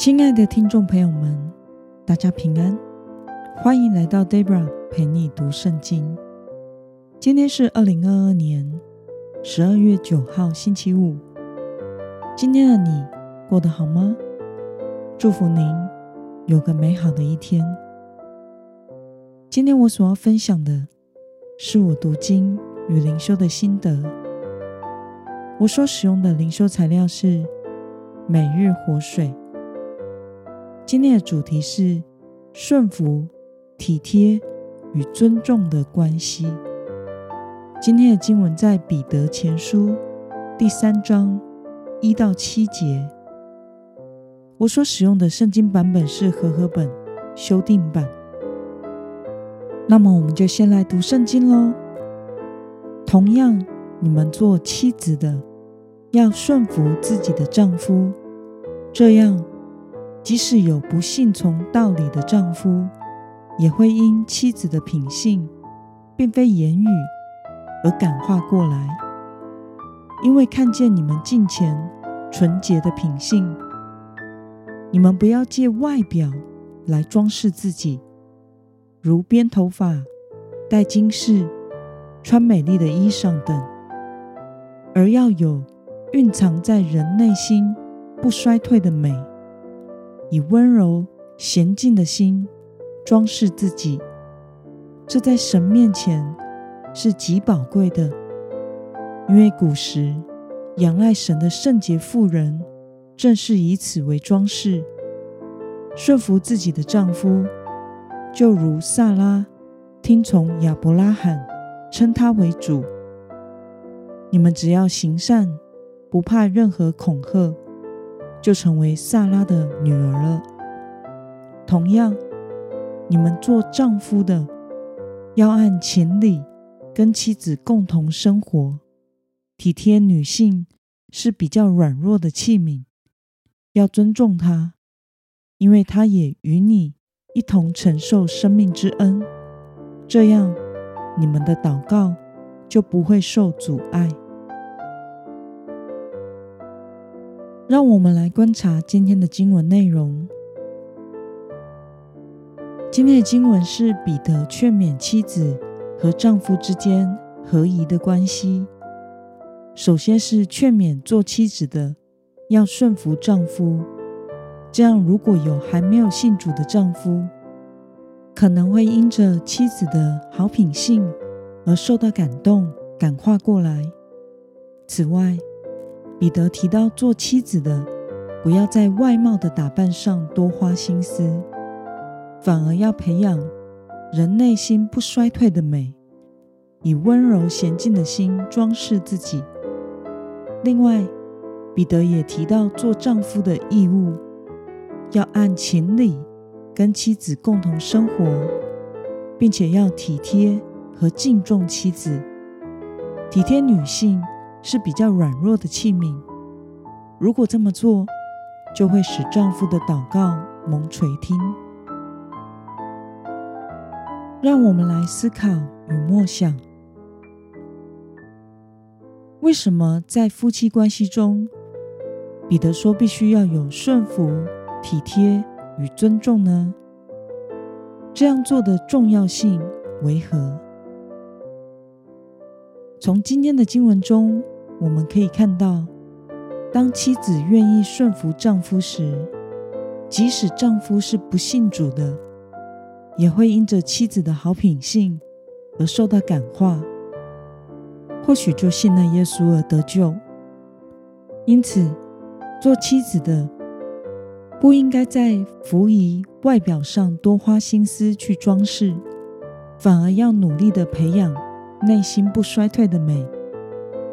亲爱的听众朋友们，大家平安，欢迎来到 Debra 陪你读圣经。今天是二零二二年十二月九号，星期五。今天的你过得好吗？祝福您有个美好的一天。今天我所要分享的是我读经与灵修的心得。我所使用的灵修材料是每日活水。今天的主题是顺服、体贴与尊重的关系。今天的经文在彼得前书第三章一到七节。我所使用的圣经版本是和合本修订版。那么，我们就先来读圣经喽。同样，你们做妻子的要顺服自己的丈夫，这样。即使有不信从道理的丈夫，也会因妻子的品性，并非言语而感化过来。因为看见你们近前纯洁的品性，你们不要借外表来装饰自己，如编头发、戴金饰、穿美丽的衣裳等，而要有蕴藏在人内心不衰退的美。以温柔娴静的心装饰自己，这在神面前是极宝贵的。因为古时仰赖神的圣洁妇人，正是以此为装饰，顺服自己的丈夫，就如萨拉听从亚伯拉罕，称他为主。你们只要行善，不怕任何恐吓。就成为萨拉的女儿了。同样，你们做丈夫的要按情理跟妻子共同生活，体贴女性是比较软弱的器皿，要尊重她，因为她也与你一同承受生命之恩。这样，你们的祷告就不会受阻碍。让我们来观察今天的经文内容。今天的经文是彼得劝勉妻子和丈夫之间合宜的关系。首先是劝勉做妻子的要顺服丈夫，这样如果有还没有信主的丈夫，可能会因着妻子的好品性而受到感动，感化过来。此外，彼得提到，做妻子的不要在外貌的打扮上多花心思，反而要培养人内心不衰退的美，以温柔娴静的心装饰自己。另外，彼得也提到，做丈夫的义务要按情理跟妻子共同生活，并且要体贴和敬重妻子，体贴女性。是比较软弱的器皿，如果这么做，就会使丈夫的祷告蒙垂听。让我们来思考与默想：为什么在夫妻关系中，彼得说必须要有顺服、体贴与尊重呢？这样做的重要性为何？从今天的经文中。我们可以看到，当妻子愿意顺服丈夫时，即使丈夫是不信主的，也会因着妻子的好品性而受到感化，或许就信了耶稣而得救。因此，做妻子的不应该在服仪外表上多花心思去装饰，反而要努力的培养内心不衰退的美。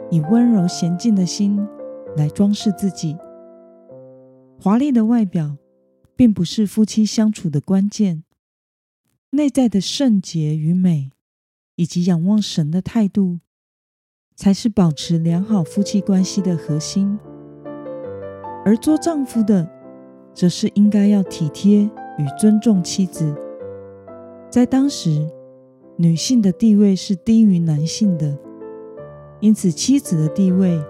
以温柔娴静的心来装饰自己。华丽的外表并不是夫妻相处的关键，内在的圣洁与美，以及仰望神的态度，才是保持良好夫妻关系的核心。而做丈夫的，则是应该要体贴与尊重妻子。在当时，女性的地位是低于男性的。因此，妻子的地位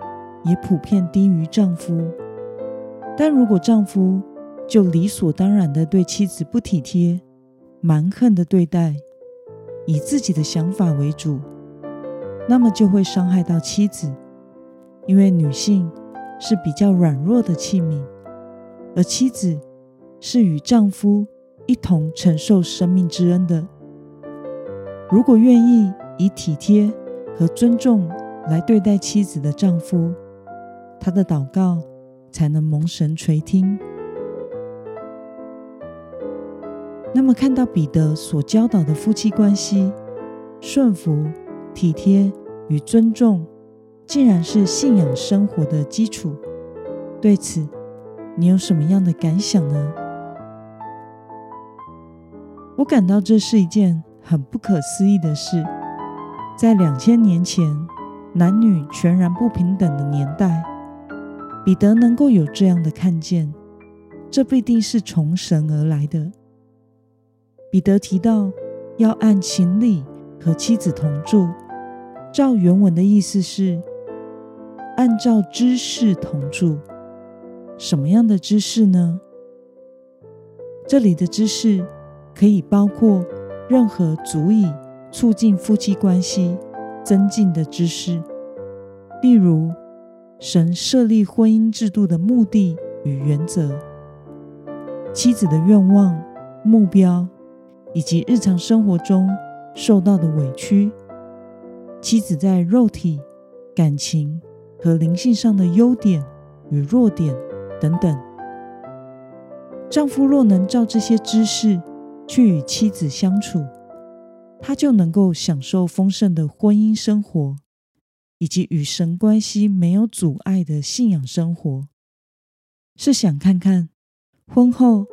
也普遍低于丈夫。但如果丈夫就理所当然的对妻子不体贴、蛮横的对待，以自己的想法为主，那么就会伤害到妻子，因为女性是比较软弱的器皿，而妻子是与丈夫一同承受生命之恩的。如果愿意以体贴和尊重来对待妻子的丈夫，他的祷告才能蒙神垂听。那么，看到彼得所教导的夫妻关系，顺服、体贴与尊重，竟然是信仰生活的基础。对此，你有什么样的感想呢？我感到这是一件。很不可思议的事，在两千年前男女全然不平等的年代，彼得能够有这样的看见，这必定是从神而来的。彼得提到要按情理和妻子同住，照原文的意思是按照知识同住。什么样的知识呢？这里的知识可以包括。任何足以促进夫妻关系增进的知识，例如神设立婚姻制度的目的与原则，妻子的愿望、目标，以及日常生活中受到的委屈，妻子在肉体、感情和灵性上的优点与弱点等等。丈夫若能照这些知识，去与妻子相处，他就能够享受丰盛的婚姻生活，以及与神关系没有阻碍的信仰生活。是想看看婚后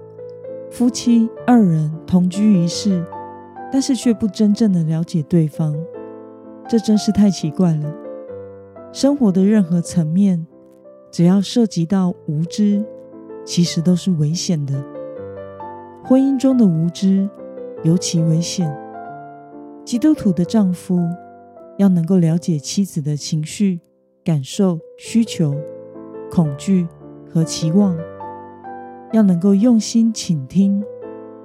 夫妻二人同居一室，但是却不真正的了解对方，这真是太奇怪了。生活的任何层面，只要涉及到无知，其实都是危险的。婚姻中的无知尤其危险。基督徒的丈夫要能够了解妻子的情绪、感受、需求、恐惧和期望，要能够用心倾听，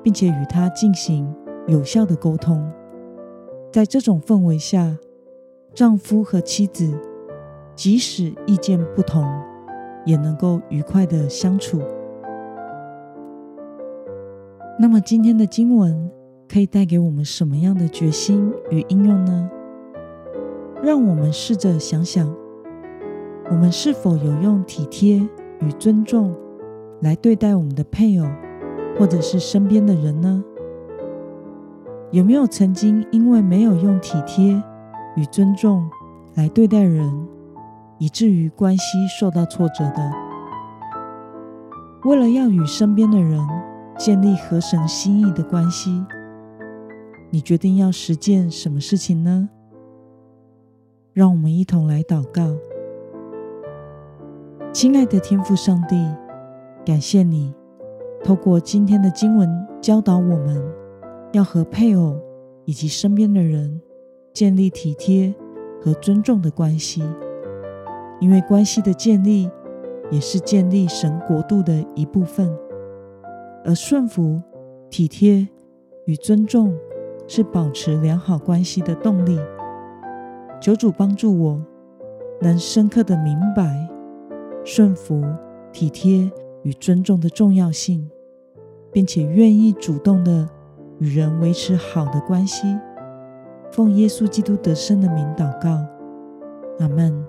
并且与她进行有效的沟通。在这种氛围下，丈夫和妻子即使意见不同，也能够愉快的相处。那么今天的经文可以带给我们什么样的决心与应用呢？让我们试着想想，我们是否有用体贴与尊重来对待我们的配偶，或者是身边的人呢？有没有曾经因为没有用体贴与尊重来对待人，以至于关系受到挫折的？为了要与身边的人，建立合神心意的关系，你决定要实践什么事情呢？让我们一同来祷告。亲爱的天父上帝，感谢你透过今天的经文教导我们，要和配偶以及身边的人建立体贴和尊重的关系，因为关系的建立也是建立神国度的一部分。而顺服、体贴与尊重是保持良好关系的动力。求主帮助我，能深刻的明白顺服、体贴与尊重的重要性，并且愿意主动的与人维持好的关系。奉耶稣基督得胜的名祷告，阿门。